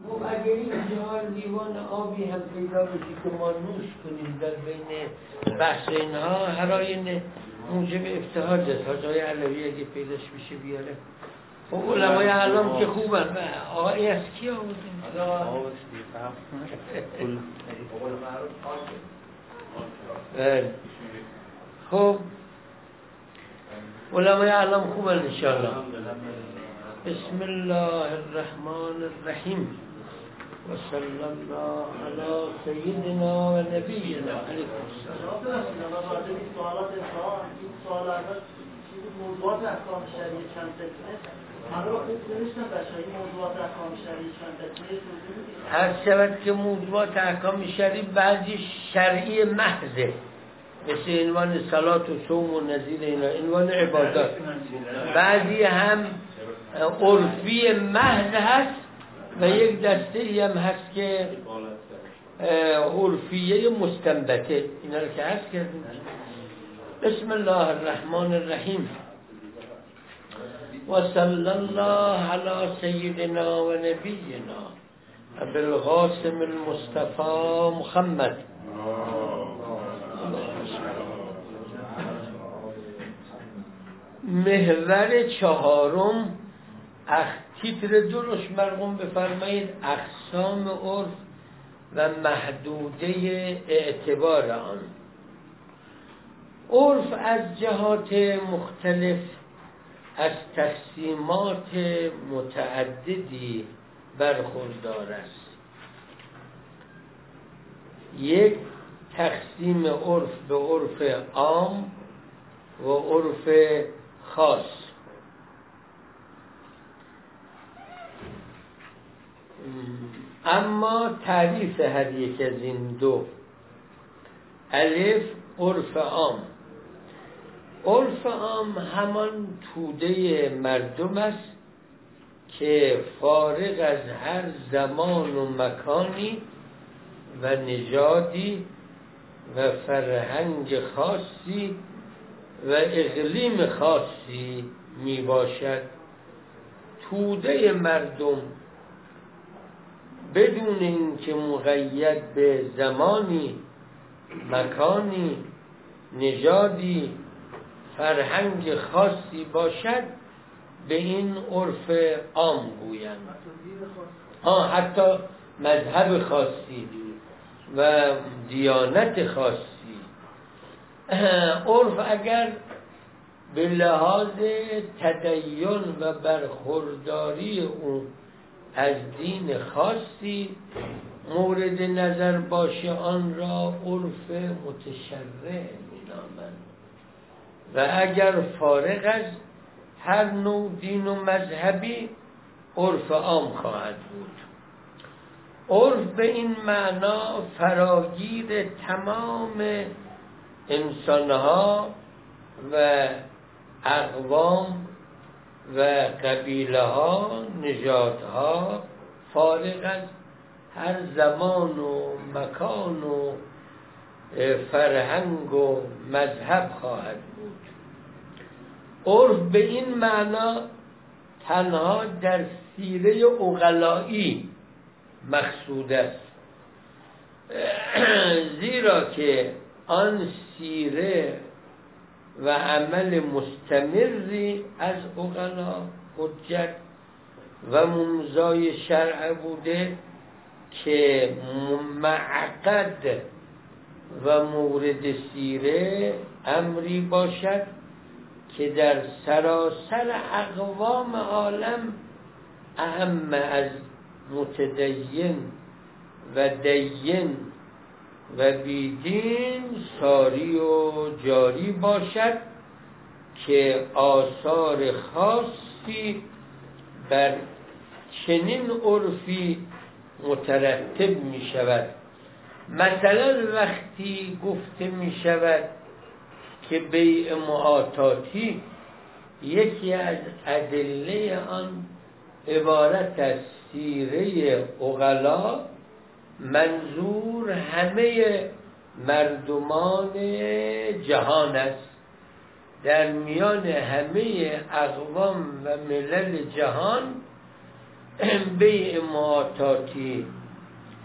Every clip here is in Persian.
خب اگر اینجا لیوان آبی هم پیدا بشی که ما نوش کنیم در بین بحث اینها هر آینه موجب افتحاج است حاجای علوی اگه پیداش بشه بیاره. خب علمای علام که خوبن. آقای از کی آمده؟ خب علمای علام خوبن انشاءالله. بسم الله الرحمن الرحیم و صلی الله علی سیدنا و نبینا. علیه السلام موضوعات احکام شریعه چند تکنه همه رو خوب نوشتن بچه این موضوعات احکام شریعه چند تکنه هر شود که موضوعات احکام شریع بعضی شرعی محضه مثل عنوان سلات و صوم و نظیر اینا عنوان عبادات. بعضی هم عرفی محض هست و یک دسته ای هم هست که عرفیه مستنبته اینا رو که هست کردیم. بسم الله الرحمن الرحیم. و صلی الله علی سیدنا و نبینا بالغاسم المصطفى محمد. محور چهارم اخ... تیتر درش مرقوم بفرمایید اقسام عرف و محدوده اعتبار آن. عرف از جهات مختلف از تقسیمات متعددی برخوردار است. یک تقسیم عرف به عرف عام و عرف خاص. اما تعریف هر یک از این دو. الف عرف عام. عرف عام همان توده مردم است که فارغ از هر زمان و مکانی و نژادی و فرهنگ خاصی و اقلیم خاصی می باشد توده مردم بدون اینکه مقید به زمانی مکانی نژادی فرهنگ خاصی باشد به این عرف عام گویند. ها حتی مذهب خاصی و دیانت خاصی. عرف اگر به لحاظ تدین و برخورداری او از دین خاصی مورد نظر باشه آن را عرف متشرع مینامند. و اگر فارغ از هر نوع دین و مذهبی عرف عام خواهد بود. عرف به این معنا فراگیر تمام انسانها و اقوام و قبیله ها نژادها فارغ از هر زمان و مکان و فرهنگ و مذهب خواهد بود. عرف به این معنا تنها در سیره اغلایی مقصود است. زیرا که آن سیره و عمل مستمری از اغلا حجت و ممزای شرع بوده که معقد و مورد سیره امری باشد که در سراسر اقوام عالم اهم از متدین و دین و بیدین ساری و جاری باشد که آثار خاصی بر چنین عرفی مترتب می شود. مثلا وقتی گفته می شود که بیع معاطاتی یکی از ادله آن عبارت از سیره اغلا منظور همه مردمان جهان است. در میان همه اقوام و ملل جهان بیع معاتاتی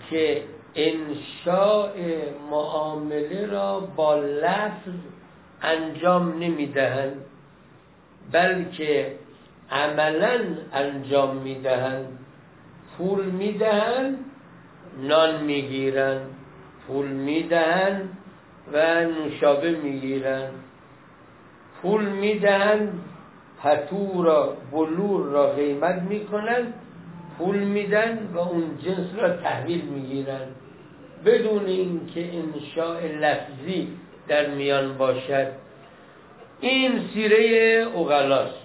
که انشاء معامله را با لفظ انجام نمی‌دهند بلکه عملا انجام می‌دهند. پول می‌دهند نان می‌گیرند پول می‌دهند و نوشابه می‌گیرند پول می‌دهند پتو را بلور را قیمت می‌کنند پول میدن و اون جنس را تحویل می‌گیرند بدون اینکه انشاء لفظی در میان باشد. این سیره اوغلاست.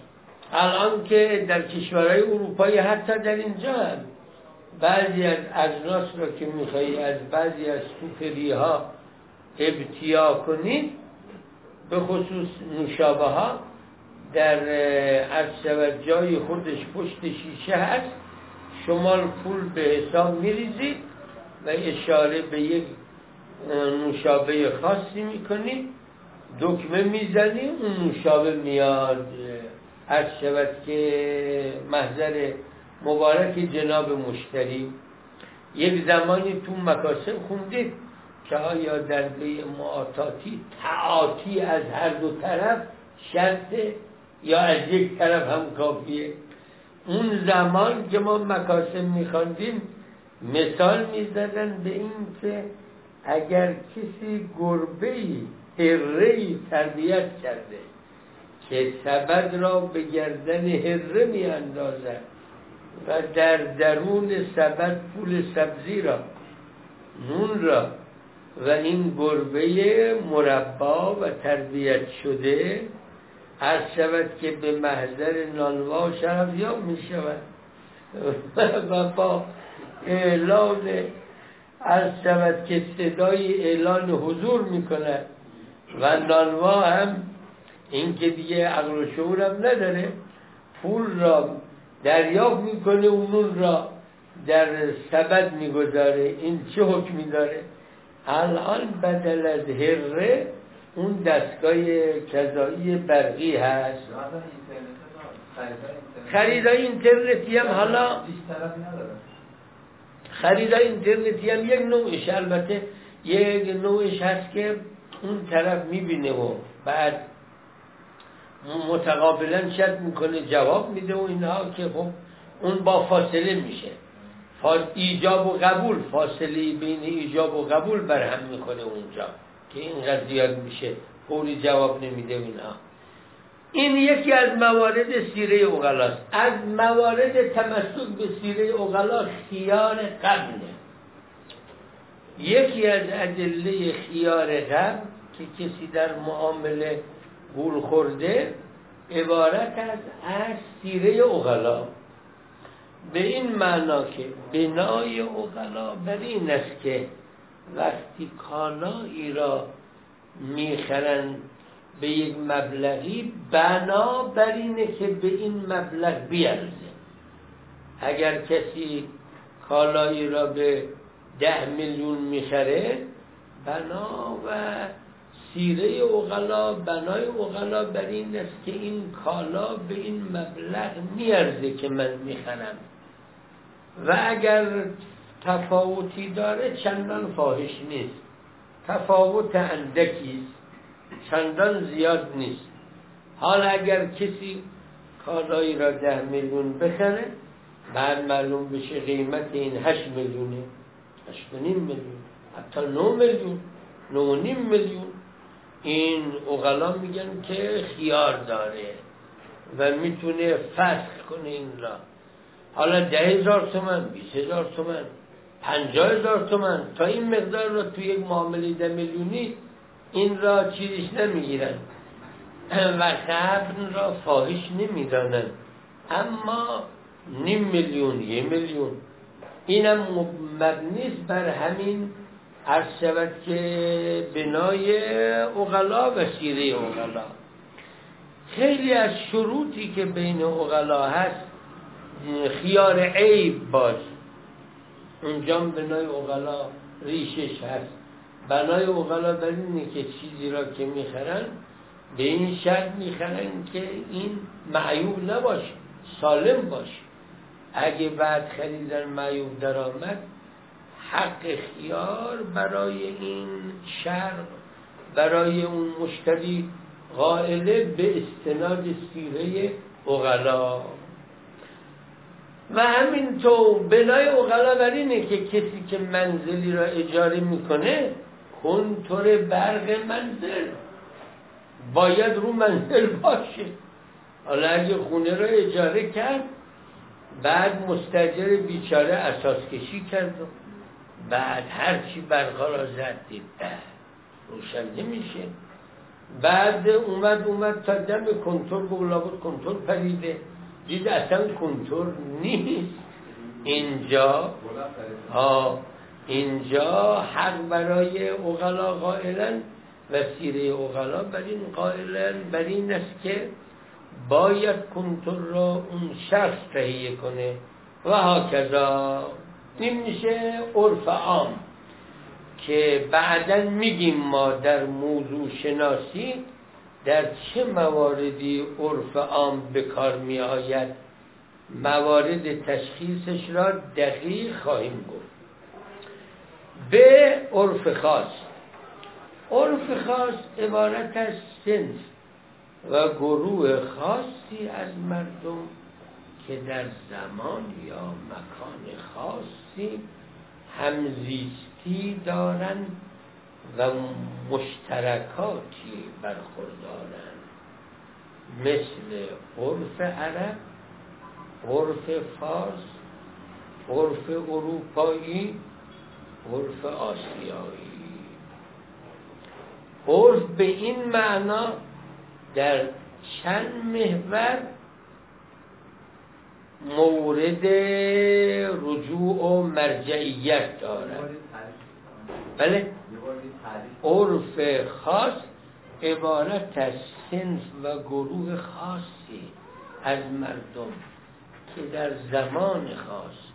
الان که در کشورهای اروپایی حتی در اینجا هم بعضی از اجناس را که میخوایی از بعضی از سوپری ها ابتیا کنید به خصوص نوشابه ها در شود جای خودش پشت شیشه هست شما پول به حساب میریزید و اشاره به یک نوشابه خاصی می‌کنید دکمه می‌زنی اون نوشابه میاد از شود که محضر مبارک جناب مشتری. یک زمانی تو مکاسب خوندید که آیا در بی معاتاتی تعاتی از هر دو طرف شرطه یا از یک طرف هم کافیه؟ اون زمان که ما مکاسب میخواندیم مثال می‌زدن به این که اگر کسی گربه ای تربیت کرده که سبد را به گردن هره می اندازد و در درون سبد پول سبزی را نون را. و این گربه مربا و تربیت شده هر شود که به محضر نانوا شرف یا می شود و با اعلان از شود که صدای اعلان حضور می کند و نانوا هم این که دیگه عقل و شعورم نداره پول را دریافت می‌کنه اون را در سبد می‌گذاره. این چه حکمی داره؟ الان بدل از هره اون دستگاه کذایی برقی هست. خریدای اینترنتی هم حالا خریدای اینترنتی هم یک نوعش البته یک نوعش هست که اون طرف می‌بینه و بعد متقابلا شد می‌کنه جواب میده و اینها که خب اون با فاصله میشه. ایجاب و قبول فاصله بین ایجاب و قبول برهم می‌کنه اونجا که اینقدر زیاد میشه. فوری جواب نمیده اینا. این یکی از موارد سیره اوغلاست. از موارد تمسک به سیره اوغلا خیار قبله. یکی از ادله خیار قبل که کسی در معامله گول خورده عبارت از از سیره اوغلا به این معنا که بنای اوغلا بر این است که وقتی کالایی را می‌خرن به یک مبلغی بنا بر اینه که به این مبلغ بیارزه. اگر کسی کالایی را به ده میلیون می‌خره بنا و سیره اوغلا بنای اوغلا بر این است که این کالا به این مبلغ میارزه که من می‌خرم. و اگر تفاوتی داره چندان فاحش نیست. تفاوت اندکی چندان زیاد نیست. حال اگر کسی کالایی را ده میلیون بخره بعد معلوم بشه قیمت این هشت میلیونه هشت نیم میلیون حتی نو میلیون نو نیم میلیون. این اغلا میگن که خیار داره و می‌تونه فسخ کنه این را. حالا ده هزار تومن بیس هزار تومن پنجاه هزار تومن تا این مقدار را توی یک معامله ده میلیونی این را چیزش نمی‌گیرن. و قبل را فاحش نمی‌دانن. اما نیم میلیون یه میلیون. اینم مبنیست بر همین عرض شود که بنای اغلا و سیره اغلا. خیلی از شروطی که بین اغلا هست خیار عیب باش اونجا بنای اغلا ریشش هست. بنای اغلا بر اینه که چیزی را که می‌خرن به این شرط می‌خرن که این معیوب نباشه سالم باشه. اگه بعد خریدن معیوب در آمد حق خیار برای این شرق برای اون مشتری قائله به استناد سیره اغلا. و همینطور بنای اغلا بر اینه که کسی که منزلی را اجاره می‌کنه کنتور برق منزل. باید رو منزل باشه. حالا اگه خونه را اجاره کرد بعد مستجر بیچاره اساس کشی کرد. بعد هرچی برقا را زد دید روشن نمیشه. بعد اومد اومد تا دم کنتور بگلا بود کنتور پریده دید اصلا کنتور نیست. اینجا ها اینجا حق برای اغلا قائلا و سیره اغلا بر این قائلا بر این است که باید کنتور را اون شخص تهیه کنه. و هاکذا. این میشه عرف عام که بعدا میگیم ما در موضوع شناسی در چه مواردی عرف عام به کار می آید موارد تشخیصش را دقیق خواهیم گفت. به عرف خاص. عرف خاص عبارت از سنف و گروه خاصی از مردم که در زمان یا مکان خاصی همزیستی دارند و مشترکاتی برخوردارند مثل عرف عرب عرف فارس عرف اروپایی عرف آسیایی. عرف به این معنا در چند محور مورد رجوع و مرجعیت دارد. بله. عرف خاص عبارت از سنف و گروه خاصی از مردم که در زمان خاص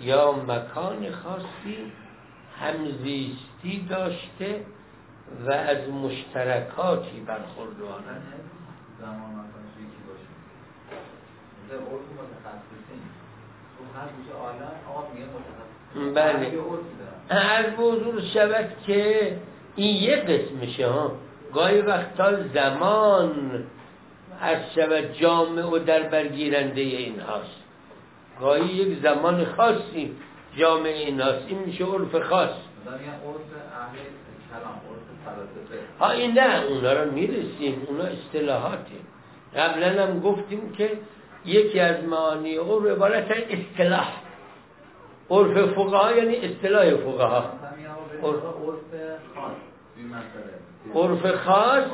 یا مکان خاصی همزیستی داشته و از مشترکاتی برخوردارند بله. هر موضوع شود که این یه قسمشه ها. گاهی وقتا زمان از شود جامع و در برگیرنده این هاست. گاهی یک زمان خاصی جامع این هاست. این میشه عرف خاص. ها این نه اونا رو می‌رسیم. اونا اصطلاحاتی. قبلا هم گفتیم که یکی از معانی عرف عبارت اصطلاح. عرف فقها یعنی اصطلاح فقها. عرف خاص.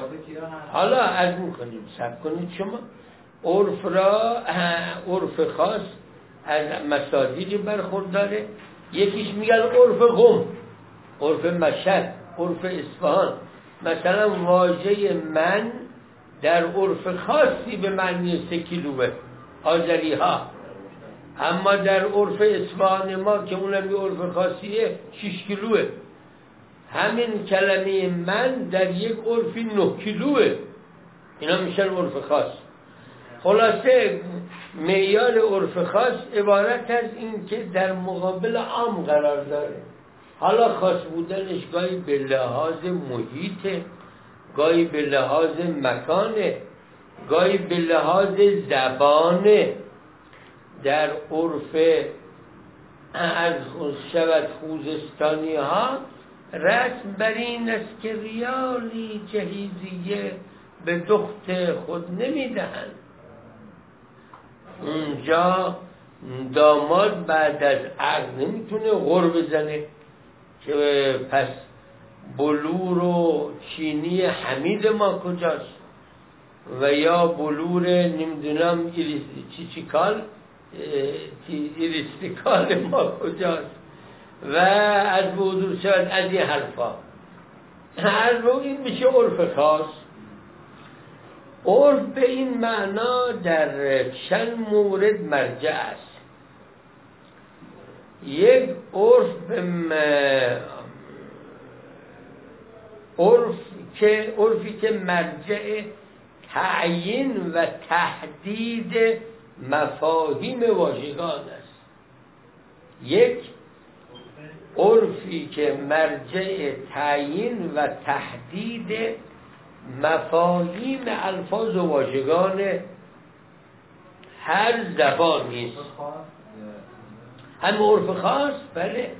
حالا از می‌کنیم سب کنید شما. عرف را عرف خاص از مساجدی برخورداره. یکیش میگن عرف غم عرف مشهد عرف اصفهان. مثلا واژه من در عرف خاصی به معنی سه کیلوه آذری ها اما در عرف اصفهان ما که اونم یه عرف خاصیه شیش کیلوه همین کلمه من در یک عرفی نه کیلوه اینا میشن عرف خاص. خلاصه معیار عرف خاص عبارت از این که در مقابل عام قرار داره. حالا خاص بودنش گاهی به لحاظ محیط گاهی به لحاظ مکانه. گاهی به لحاظ زبانه در عرف از شود خوزستانی ها رسم بر این است که ریالی جهیزیه به دخت خود نمی‌دهند. اونجا داماد بعد از عقد نمی‌تونه غر بزنه که پس بلور و چینی حمید ما کجاست؟ و یا بلور نمی‌دونم چیچیکال ایریستیکال ما کجاست؟ و از حضور شد از این حرفا. هر این میشه عرف خاص. عرف به این معنا در چند مورد مرجع است. یک عرف به عرف که عرفی که مرجع تعیین و تحدید مفاهیم واژگان است. یک عرفی که مرجع تعیین و تحدید مفاهیم الفاظ و واژگان هر زبانی است. هم عرف خاص؟ بله.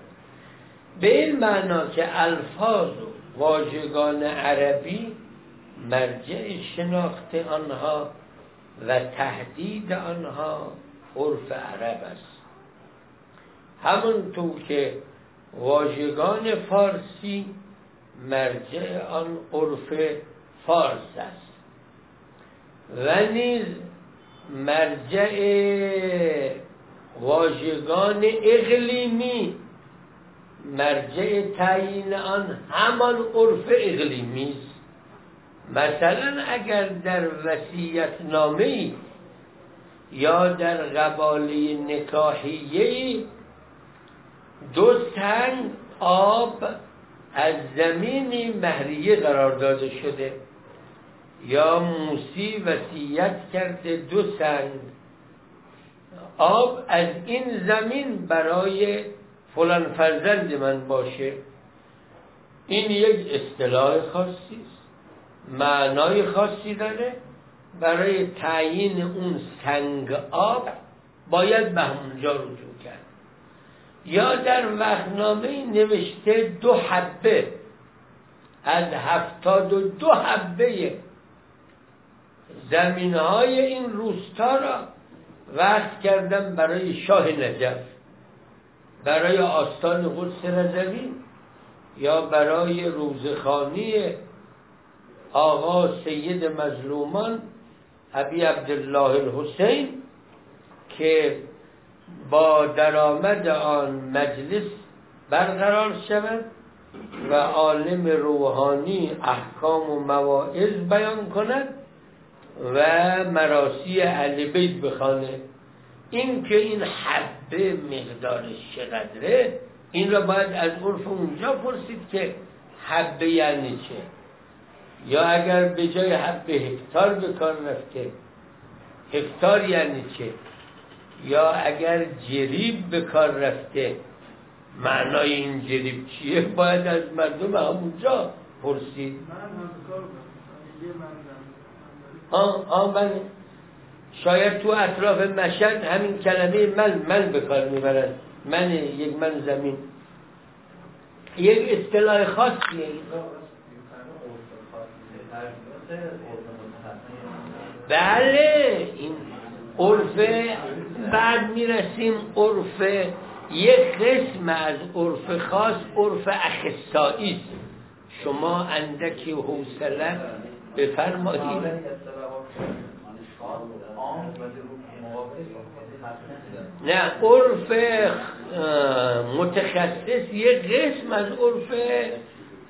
به این معنا که الفاظ و واژگان عربی مرجع شناخت آنها و تهدید آنها عرف عرب است. همونطور که واژگان فارسی مرجع آن عرف فارس است. و نیز مرجع واژگان اقلیمی مرجع تعیین آن همان عرف اقلیمی است. مثلا اگر در وسیعت نامه یا در قباله نکاحیه دو سنگ آب از زمینی مهریه قرار داده شده یا موسی وسیعت کرده دو سنگ آب از این زمین برای فلان فرزند من باشه این یک اصطلاح خاصی است. معنای خاصی داره برای تعیین اون سنگ آب باید به همونجا رجوع کرد. یا در وقتنامه نوشته دو حبه از هفتاد و دو حبه زمین های این روستا را وقت کردم برای شاه نجف برای آستان قدس رضوی یا برای روزخانی آقا سید مظلومان ابی عبدالله الحسین که با درآمد آن مجلس برقرار شود و عالم روحانی احکام و مواعظ بیان کند و مراسی اهل بیت بخوانه. این که این حبه مقدارش چقدره این را باید از عرف اونجا پرسید که حبه یعنی چه. یا اگر به جای حبه هکتار به کار رفته هکتار یعنی چه؟ یا اگر جریب به کار رفته معنای این جریب چیه؟ باید از مردم همونجا پرسید. آه آه بله شاید تو اطراف مشهد همین کلمه من من به کار می‌برن من یک من زمین. یک اصطلاح خاصیه. بله این عرف بعد می‌رسیم عرف یک قسم از عرف خاص عرف اخصایی. شما اندکی حوصله بفرمایید. نه عرف متخصص یه قسم از عرف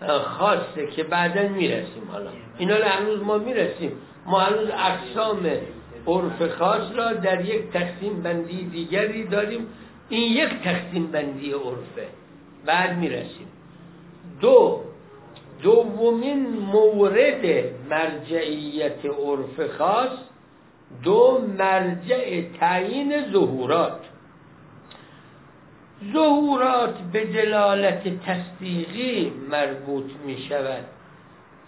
خاصه که بعدا می‌رسیم حالا. اینا هنوز ما می‌رسیم. ما هنوز اقسام عرف خاص را در یک تقسیم بندی دیگری داریم. این یک تقسیم بندی عرفه. بعد می‌رسیم. دو دومین مورد مرجعیت عرف خاص دو مرجع تعیین ظهورات. ظهورات به دلالت تصدیقی مربوط می شود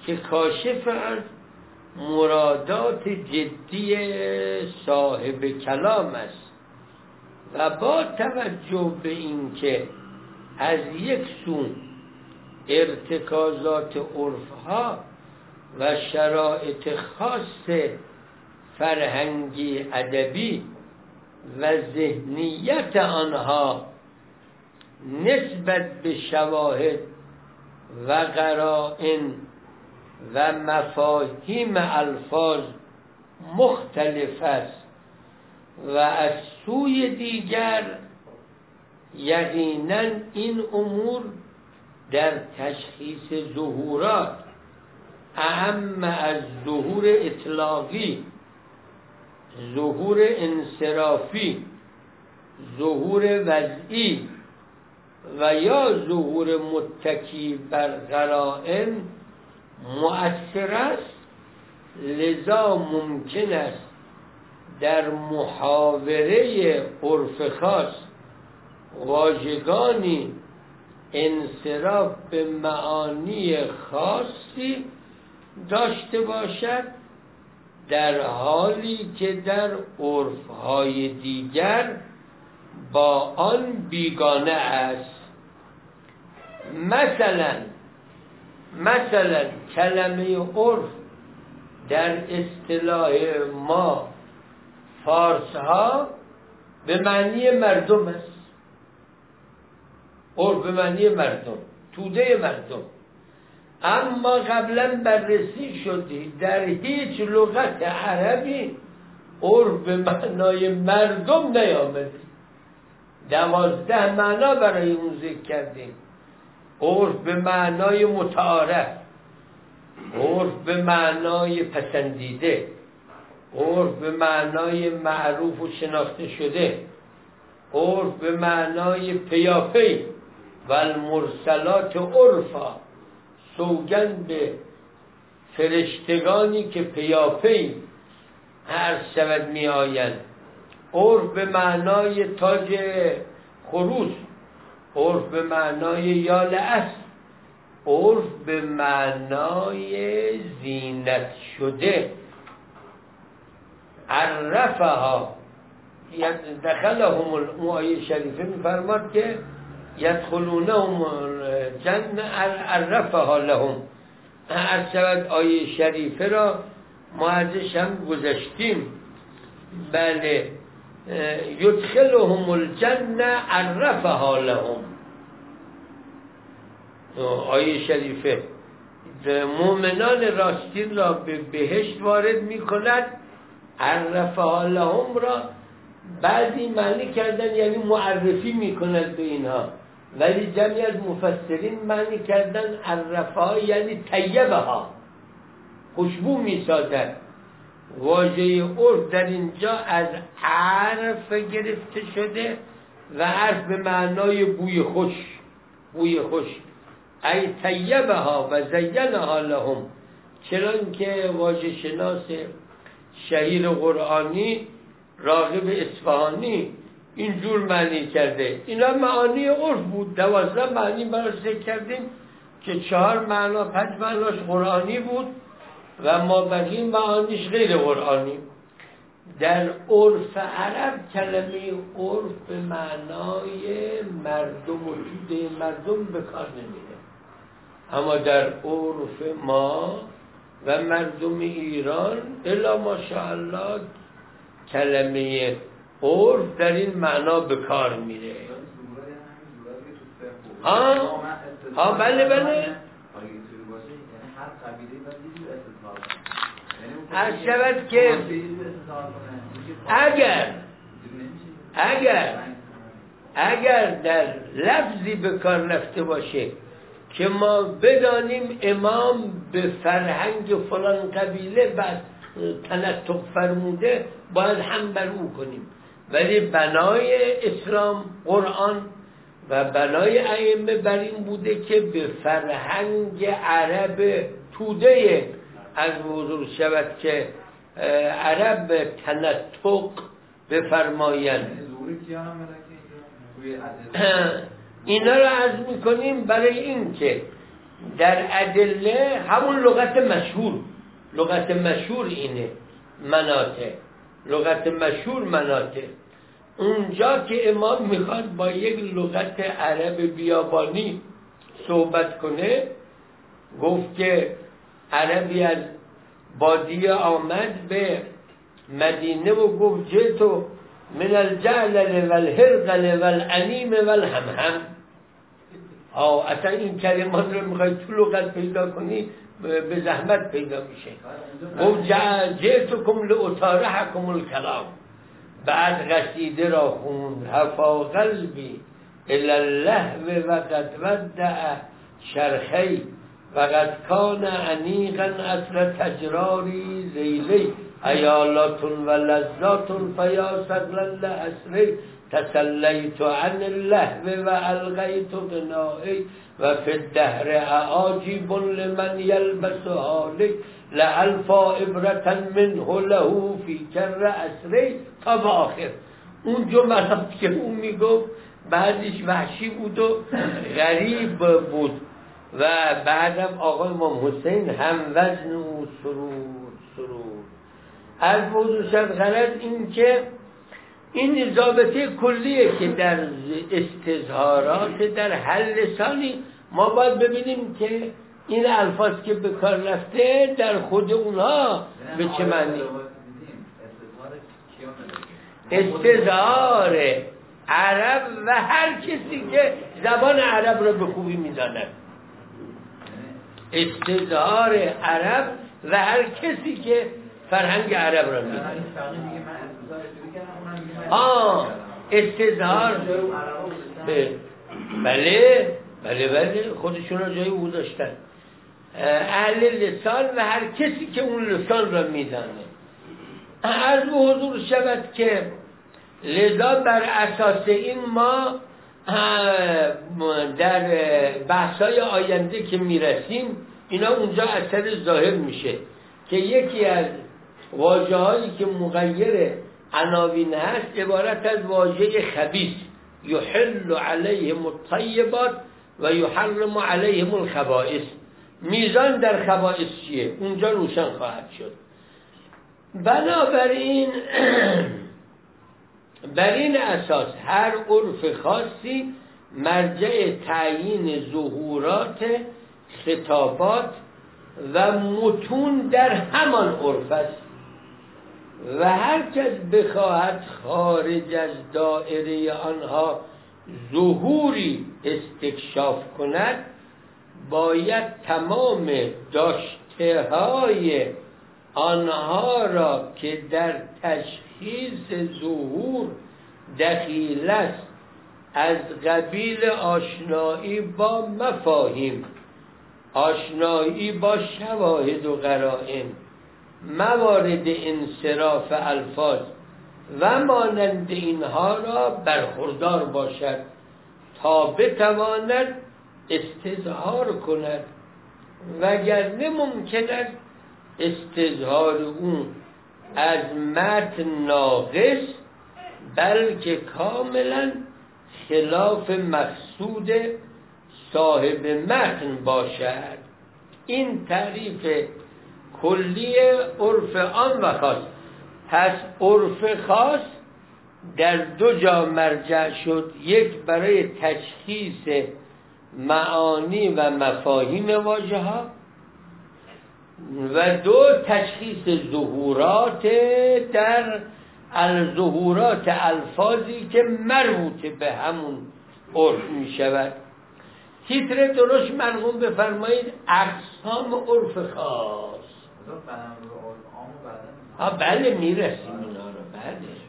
که کاشف از مرادات جدی صاحب کلام است و با توجه به اینکه از یک سو ارتکازات عرفها و شرایط خاص فرهنگی ادبی و ذهنیت آنها نسبت به شواهد و قرائن و مفاهیم الفاظ مختلف است و از سوی دیگر یقینا این امور در تشخیص ظهورات اهم از ظهور اطلاقی ظهور انصرافی ظهور وضعی و یا ظهور متکی بر قرائن مؤثر است لذا ممکن است در محاوره عرف خاص واژگانی انصراف به معانی خاصی داشته باشد در حالی که در عرفهای دیگر با آن بیگانه است. مثلا مثلا کلمه عرف در اصطلاح ما فارس ها به معنی مردم است. عرف به معنی مردم توده مردم. اما قبلا بررسی شدی در هیچ لغت عربی عرف به معنای مردم نیامده دوازده معنا برای اون ذکر کردیم. عرف به معنای متعارف. عرف به معنای پسندیده. عرف به معنای معروف و شناخته شده. عرف به معنای پیاپی. و المرسلات عرفا. سوگند به فرشتگانی که پیاپی هر شود می آیند عرف به معنای تاج خروس عرف به معنای یال است عرف به معنای زینت شده. عرفها دخلهم اون شریفه میفرماد که یدخلونهم جنه عرفها لهم. هر شود آیه شریفه را ما ازش هم گذشتیم. بله. یدخلهم الجنه عرفها لهم. آیه شریفه مؤمنان راستین را به بهشت وارد می کند عرفها لهم را. بعضی معنی کردن یعنی معرفی می کند به اینها. ولی جمعی از مفسرین معنی کردن عرفها یعنی طیبه ها خوشبو می سازد واژه عرف در اینجا از عرف گرفته شده و عرف به معنای بوی خوش بوی خوش. ای طیبه ها و زینها لهم. چرا که واژه شناس شهیر قرآنی راغب اصفهانی اینجور معنی کرده. اینا معانی عرف بود. دوازده معنی براش ذکر کردیم که چهار معنا پنج معناش قرآنی بود. و ما بقیه معانیش غیر قرآنی در عرف عرب کلمه عرف به معنای مردم و جوده مردم به کار نمیده اما در عرف ما و مردم ایران الا ماشاءالله کلمه عرف در این معنا به کار میره. ها ها بله بله. هر شود که اگر اگر اگر در لفظی به کار رفته باشه که ما بدانیم امام به فرهنگ فلان قبیله بعد تنطق فرموده باید هم بر او کنیم. ولی بنای اسلام قرآن و بنای ائمه بر این بوده که به فرهنگ عرب توده از حضور شود که عرب تنطق بفرمایند. اینا رو عرض می‌کنیم برای این که در ادله همون لغت مشهور. لغت مشهور اینه مناته لغت مشهور مناته اونجا که امام می‌خواد با یک لغت عرب بیابانی صحبت کنه گفت که عربی از بادیه آمد به مدینه و گفت جیتو من الجعلل والهرقل والعنیم والهمهم آه اصلا این کلمات رو می‌خوای تو لغت پیدا کنی به زحمت پیدا میشه. گفت جیتکم لعطارحکم الکلام. بعد قصیده را خوند. هفا قلبی الله و قد ودع شرخی و قد کان عنیقا اصل تجراری زیلی ایالاتون و لذاتون فیا سقلل اسری تسلیت عن اللهو و الغیت بنائی و فی الدهر اعاجیب لمن یلبس حالی لالفا عبرتا منه له فی کر اسری تا به آخر. اون جملات که اون می‌گفت بعدش وحشی بود و غریب بود و بعدم آقای امام حسین هم وزن و سرور سرور از بود شد غلط این که این ضابطه کلیه که در استظهارات در حل لسانی ما باید ببینیم که این الفاظ که به کار رفته در خود اونها به چه معنی؟ استظهار عرب و هر کسی که زبان عرب را به خوبی می‌داند. استظهار عرب و هر کسی که فرهنگ عرب را می‌داند. آه استظهار بله بله بله خودشون را جای او داشتن. اهل لسان و هر کسی که اون لسان را میدانه. از به حضور شود که لذا بر اساس این ما در بحثای آینده که می‌رسیم اینا اونجا اثر ظاهر میشه که یکی از واجه هایی که مغیر عناوین هست عبارت از واژه خبیث. یحل علیهم الطیبات و یحرم علیهم الخبائث. میزان در خبائث چیه؟ اونجا روشن خواهد شد. بنابراین بر این اساس هر عرف خاصی مرجع تعیین ظهورات خطابات و متون در همان عرف است. و هر کس بخواهد خارج از دائره آنها ظهوری استکشاف کند باید تمام داشته های آنها را که در تشخیص ظهور دخیل است از قبیل آشنایی با مفاهیم آشنایی با شواهد و قرائن موارد انصراف الفاظ و مانند اینها را برخوردار باشد تا بتواند استظهار کند وگرنه ممکن است استظهار اون از متن ناقص بلکه کاملا خلاف مقصود صاحب متن باشد. این تعریف کلی عرف آن و خاص. پس عرف خاص در دو جا مرجع شد. یک برای تشخیص معانی و مفاهیم واژه ها و دو تشخیص ظهورات در الظهورات الفاظی که مربوط به همون عرف می شود تیتر درست مرغوم بفرمایید اقسام عرف خاص. بله می‌رسیم اینا رو بله.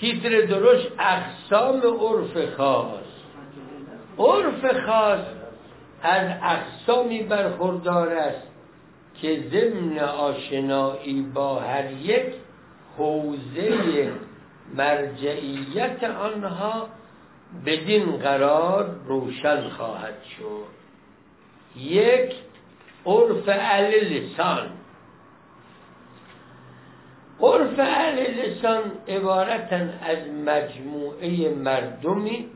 تیتر درست اقسام عرف خاص. عرف خاص از اقسامی برخوردار است که ضمن آشنایی با هر یک حوزه مرجعیت آنها بدین قرار روشن خواهد شد. یک عرف اهل لسان. عرف اهل لسان عبارتا از مجموعه مردمی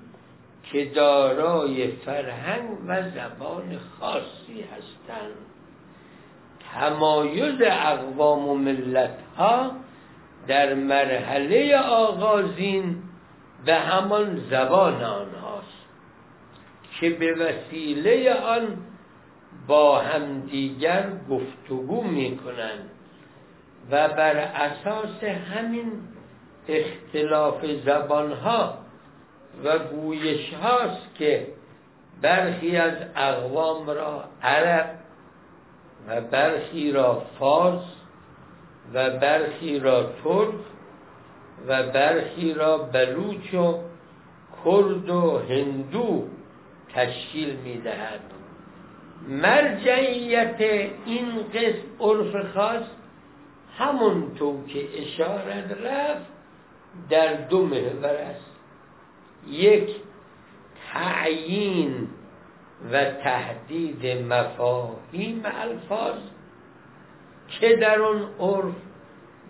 که دارای فرهنگ و زبان خاصی هستند تمایز اقوام و ملت ها در مرحله آغازین به همان زبان آنهاست که به وسیله آن با همدیگر گفتگو می کنند و بر اساس همین اختلاف زبانها و گویش هاست که برخی از اقوام را عرب و برخی را فارس و برخی را ترک و برخی را بلوچ و کرد و هندو تشکیل می دهد مرجعیت این قسم عرف خاص همونطور که اشارت رفت در دو محور است. یک تعیین و تهدید مفاهیم الفاظ که در اون عرف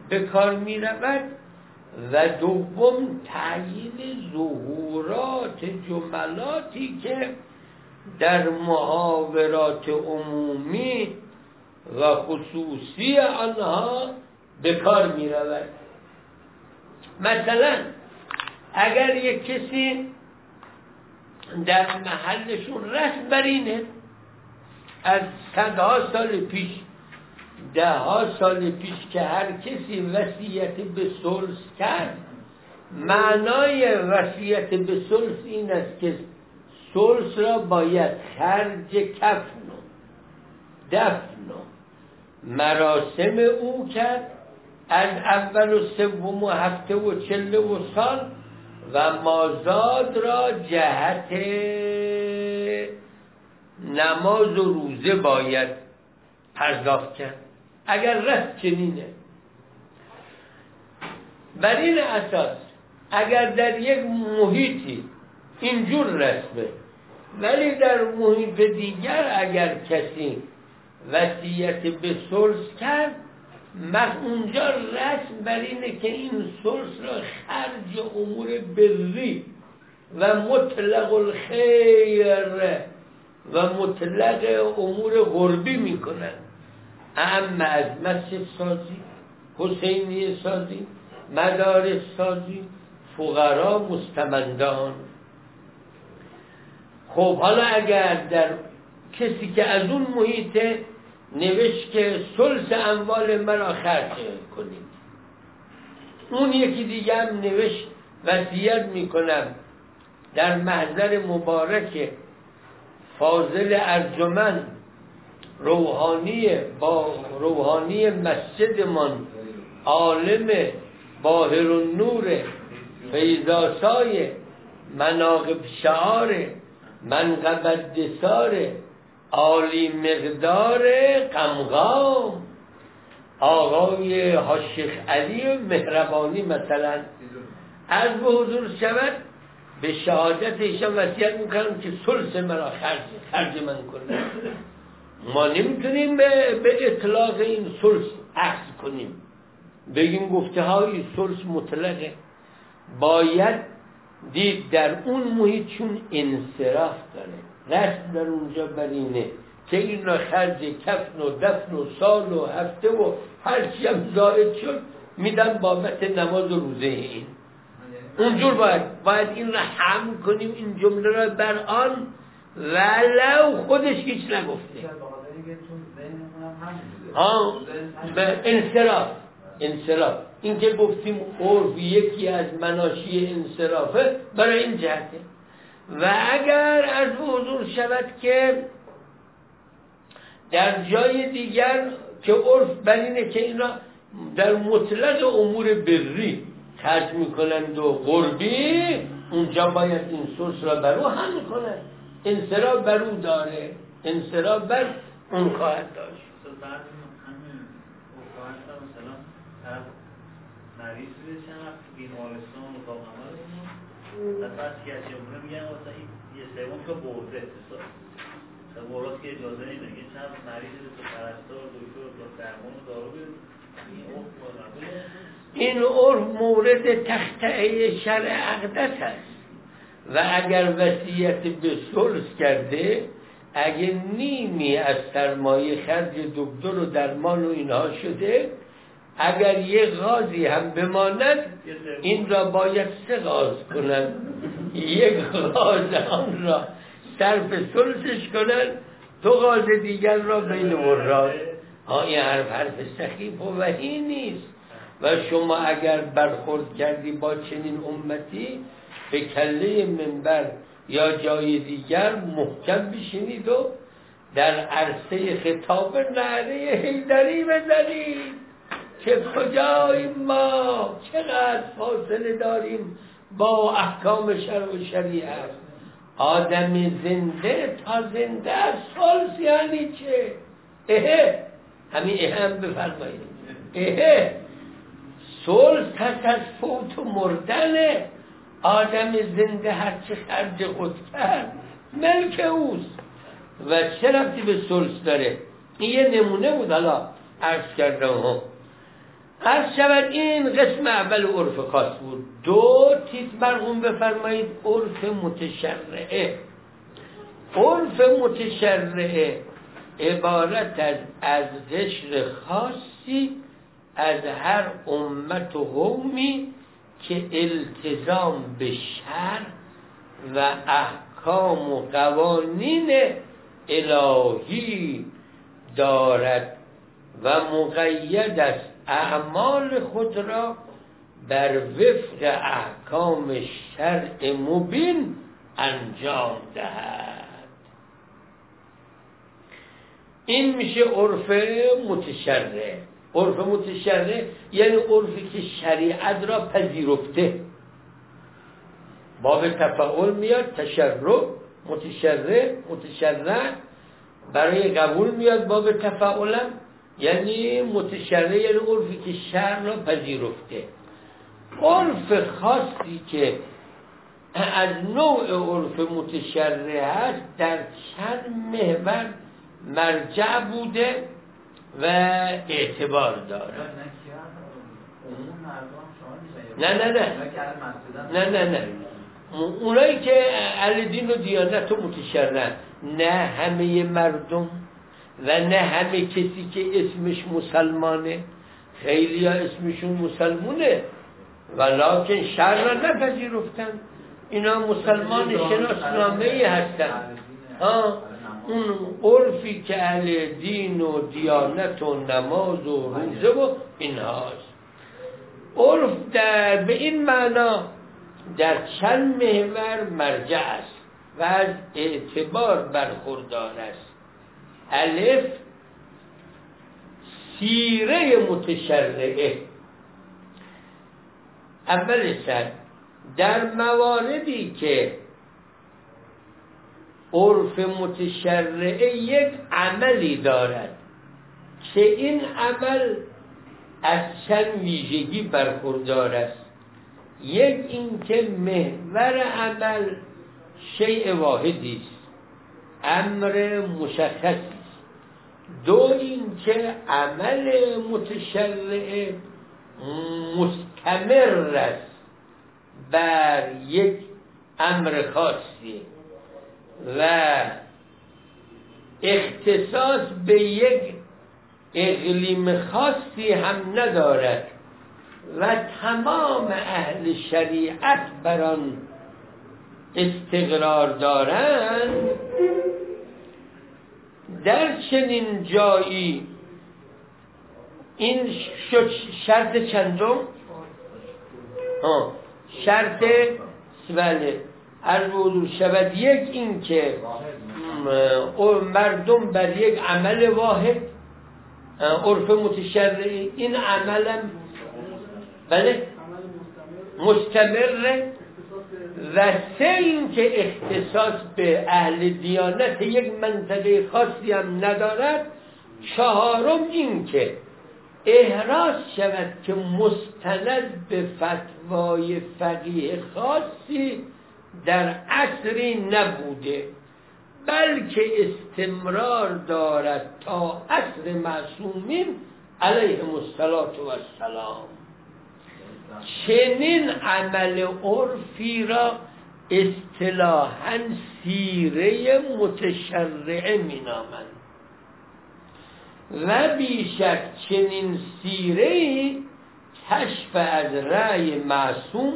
به کار می رود و دوم تعیین ظهورات جملاتی که در محاورات عمومی و خصوصی آنها به کار می رود مثلا اگر یک کسی در محلشون رسم بر اینه از صدها سال پیش ده ها سال پیش که هر کسی وصیت به سلس کرد معنای وصیت به سلس این است که سلس را باید خرج کفن و دفن و مراسم او کرد از اول و سوم و هفته و چله و سال و مازاد را جهت نماز و روزه باید پرداخت کرد. اگر رست چنینه. بر این اساس اگر در یک محیطی اینجور رسمه ولی در محیط دیگر اگر کسی وصیت به سلس کرد مخ اونجا رسم بر اینه که این سلس را خرج امور بری و مطلق الخیر و مطلق امور غربی می‌کنن. اما از مسجد سازی حسینی سازی مدارس سازی فقرا مستمندان. خب حالا اگر در کسی که از اون محیط نوشت که سلس اموال مرا خرج کنید. اون یکی دیگه هم نوشت وصیت می‌کنم. در محضر مبارک فاضل ارجمند روحانی با روحانی مسجدمان عالم باهر النور فیضاسای مناقب شعار منقبت دسار عالی مقدار قمقام آقای حاشخ علی مهربانی مثلا از به حضور شود به شهادت ایشان وصیت می‌کنم که سلس مرا خرج, خرج من کنه. ما نمی‌تونیم به, به اطلاق این سلس عکس کنیم. بگیم گفته های سلس مطلقه. باید دید در اون محیط چون انصراف داره. رسم در اونجا برینه که این را خرج کفن و دفن و سال و هفته و هرچی هم زائد شد میدن بابت نماز و روزه این. اونجور باید. باید این را هم کنیم این جمله را بر آن ولو خودش هیچ نگفته. ها به انصراف. انصراف. این که گفتیم عرف یکی از مناشی انصرافه برای این جهته. و اگر از حضور شود که در جای دیگر که عرف بر که اینا در مطلق امور بری خرج می‌کنند و قربی اونجا باید این سوس را بر او هم کنند. انصراف بر او داره. انصراف بر اون خواهد داشت. مریض تا و بعد سیاسی میگن واسه این یه سوم که برده خب که اجازه نمیده یه چند مریض تو پرستار دکتر درمان و دارو این عرف مورد تختعه شرع عقدت است. و اگر وصیت به سلس کرده اگه نیمی از سرمایه خرج دکتر و درمان و اینها شده اگر یه غازی هم بماند این را باید سه غاز کنند. یک غاز آن را صرف سلسش کنند تو غاز دیگر را بین مراد ها این حرف حرف سخیف و وحی نیست. و شما اگر برخورد کردی با چنین امتی به کله منبر یا جای دیگر محکم بشینید و در عرصه خطاب نهره هیدری بزنید. که کجای ما؟ چقدر فاصله داریم با احکام شرع و شریعت؟ آدم زنده تا زنده سالس یعنی چه؟ اهه همین اهم بفرمایید. اهه سلس پس از فوت و مردنه آدم زنده هرچی خرج خود کرد ملک اوست. و چه رفتی به سلس داره؟ این یه نمونه بود حالا عرض کردم هم عرض شود این قسم اول عرف خاص بود. دو تیت مرغوم بفرمایید عرف متشرعه. عرف متشرعه عبارت از از قشر خاصی از هر امت و قومی که التزام به شر و احکام و قوانین الهی دارد و مقید است. اعمال خود را بر وفق احکام شرع مبین انجام دهد. این میشه عرف متشرع. عرف متشرع یعنی عرفی که شریعت را پذیرفته. باب تفاول میاد تشرع متشرع متشرع. برای قبول میاد باب تفاولم یعنی متشرع یعنی عرفی که شر را پذیرفته. عرف خاصی که از نوع عرف متشرع هست در چند محور مرجع بوده و اعتبار داره. نه نه نه نه. نه نه اونایی که اهل دین و دیانت و متشرع نه همه مردم و نه همه کسی که اسمش مسلمانه. خیلی ها اسمشون مسلمونه. ولیکن شر را نپذیرفتن. اینا مسلمان شناسنامه ای هستن. ها؟ اون عرفی که اهل دین و دیانت و نماز و روزه و اینهاست عرف در به این معنا در چند محور مرجع است و از اعتبار برخوردار است. الف سیره متشرعه اول سر در مواردی که عرف متشرعه یک عملی دارد که این عمل از چند ویژگی برخوردار است یک اینکه محور عمل شیء واحدی است امر مشخصی است دو اینکه عمل متشرع مستمر است بر یک امر خاصی و اختصاص به یک اقلیم خاصی هم ندارد و تمام اهل شریعت بر آن استقرار دارند در چنین جایی این شرط چندم؟ شرط بله. الوضو شود یک این که مردم بر یک عمل واحد عرف متشرعی این عملم بله مستمره و سه این که اختصاص به اهل دیانت یک منطقه خاصی هم ندارد چهارم این که احراز شود که مستند به فتوای فقیه خاصی در عصری نبوده بلکه استمرار دارد تا عصر معصومین علیه و السلام چنین عمل عرفی را اصطلاحا سیره متشرعه مینامند. و بیشک چنین سیره کشف از رأی معصوم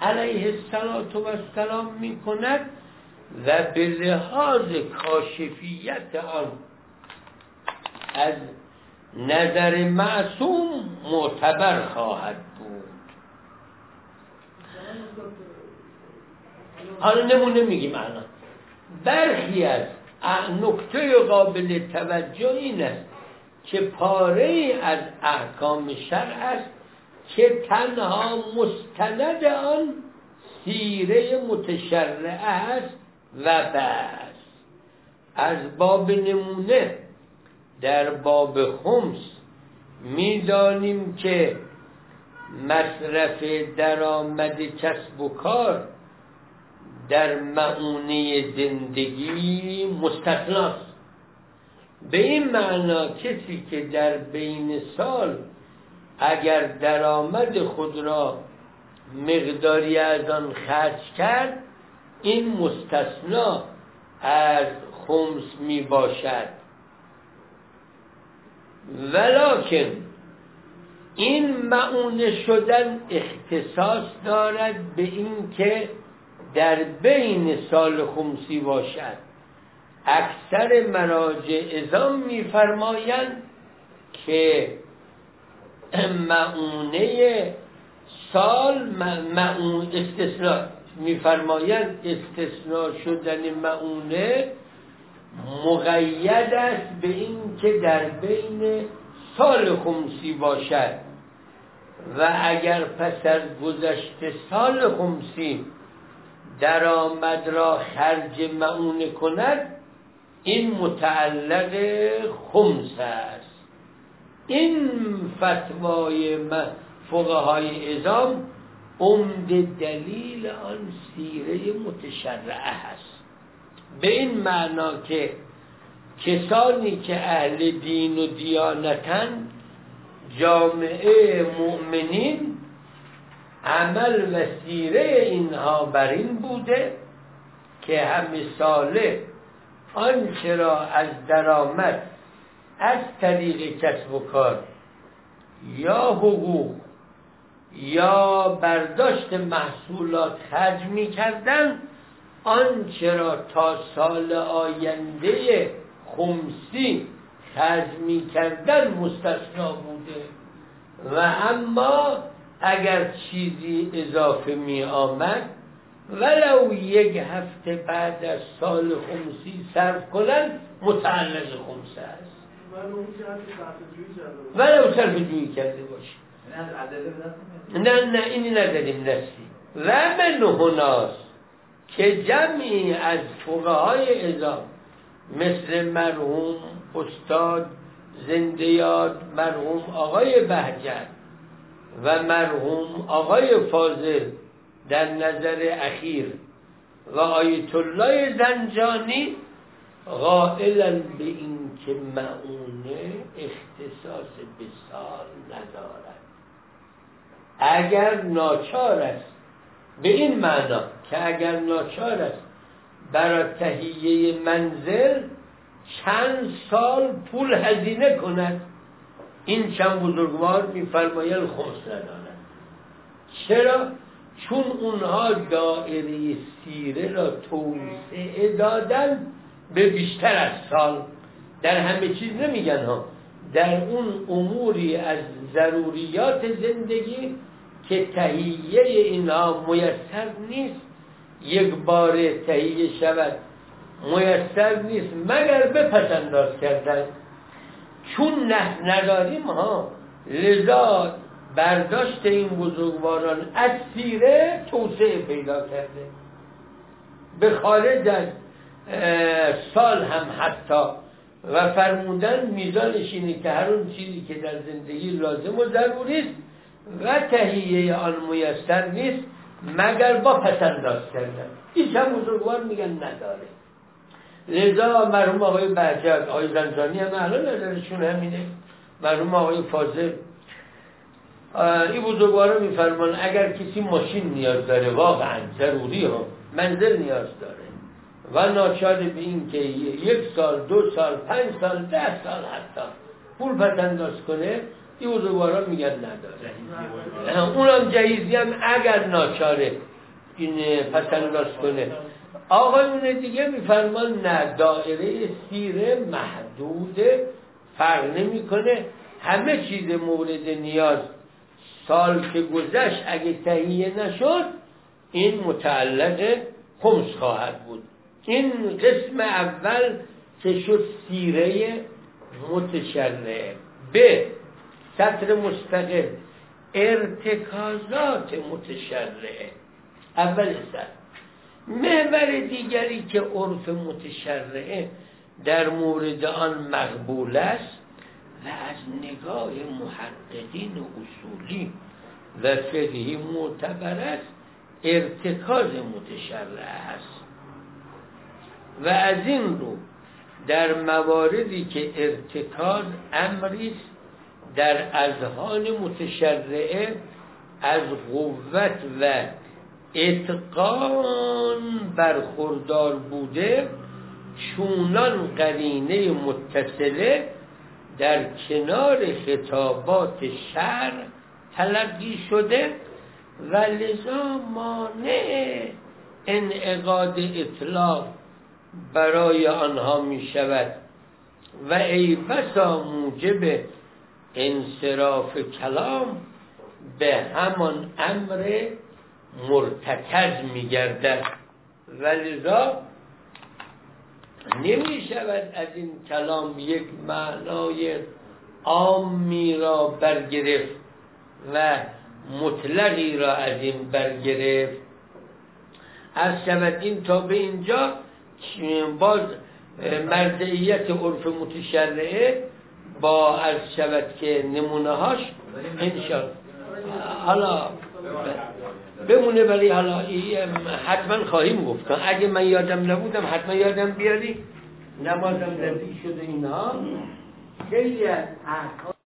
علیه السلام می کند و به لحاظ کاشفیت آن از نظر معصوم معتبر خواهد بود. حالا نمونه میگیم الان. برخی از نکته قابل توجه این است که پاره از احکام شرع است که تنها مستند آن سیره متشرعه است و بس از باب نمونه در باب خمس می‌دانیم که مصرف درآمد کسب و کار در معونه زندگی مستثناست به این معنا کسی که در بین سال اگر درآمد خود را مقداری از آن خرج کرد این مستثنا از خمس می باشد. ولکن این معونه شدن اختصاص دارد به اینکه در بین سال خمسی باشد. اکثر مراجع ازام میفرمایند که معونه سال معون استثناء میفرمایند استثناء شدن معونه مقید است به این که در بین سال خمسی باشد. و اگر پس از گذشته سال خمسی درآمد را خرج معونه کند این متعلق خمس است. این فتوای فقهای ازام عمد دلیل آن سیره متشرعه هست به این معنا که کسانی که اهل دین و دیانتن جامعه مؤمنین عمل و سیره اینها بر این بوده که همه ساله آنچه را از درآمد از طریق کسب و کار یا حقوق یا برداشت محصولات خرج می کردن آنچه را تا سال آینده خمسی خرج می کردن مستثنا بوده. و اما اگر چیزی اضافه می آمد ولو یک هفته بعد از سال خمسی صرف کنند متعلق خمسه است. ولو صرف جویی کرده باشه. نه نه اینی نداریم نسی و من هناس که جمعی از فقهای ازام مثل مرحوم استاد زندیاد مرحوم آقای بهجت و مرحوم آقای فاضل در نظر اخیر و آیت الله زنجانی قائلا به این که معونه اختصاص به سال ندارد. اگر ناچار است به این معنا که اگر ناچار است برای تهیه منزل چند سال پول هزینه کند. این چند بزرگوار میفرمایند خمس ندارد چرا؟ چون اونها دائره سیره را توسعه دادن به بیشتر از سال. در همه چیز نمیگن ها. در اون اموری از ضروریات زندگی که تهیه اینها میسر نیست. یک بار تهیه شود میسر نیست مگر به کردن؟ چون نه نداریم ها لذا برداشت این بزرگواران از سیره توسعه پیدا کرده. به خارج از سال هم حتی و فرمودن میزانش اینه که هر اون چیزی که در زندگی لازم و ضروری است و تهیه آن میسر نیست مگر با پسنداز کردن. این هم بزرگوار میگن نداره. لذا مرحوم آقای بهجت آقای زنجانی هم الان نظرشون همینه مرحوم آقای فاضل. این بزرگوارا میفرمان اگر کسی ماشین نیاز داره واقعا ضروری ها منزل نیاز داره. و ناچار به این که یک سال دو سال پنج سال ده سال حتی پول پس کنه این بزرگوارا میگن نداره. اونم جهیزی هم اگر ناچاره این پس کنه. آقایون دیگه میفرمان نه دائره سیره محدود فرق نمی‌کنه. همه چیز مورد نیاز سال که گذشت اگه تهیه نشد این متعلق خمس خواهد بود. این قسم اول که شد سیره متشرعه به سطر مستقل ارتکازات متشرعه اول سطر. محور دیگری که عرف متشرعه در مورد آن مقبول است و از نگاه محققین اصولی و فقهی معتبر است ارتکاز متشرع است. و از این رو در مواردی که ارتکاز امری در اذهان متشرعه از قوت و اتقان برخوردار بوده چونان قرینه متصله در کنار خطابات شر تلقی شده و لذا مانع انعقاد اطلاق برای آنها می شود. و ای بسا موجب انصراف کلام به همان امر مرتکز می گردد و لذا نمی شود از این کلام یک معنای عامی را برگرفت و مطلقی را از این برگرفت. از شود این تا به اینجا باز مرجعیت عرف متشرعه با از شود که نمونه هاش انشاء حالا بمونه برای حالا حتما خواهیم گفت. اگه من یادم نبودم حتما یادم بیاری. نمازم نزدیک شده اینها خیلی از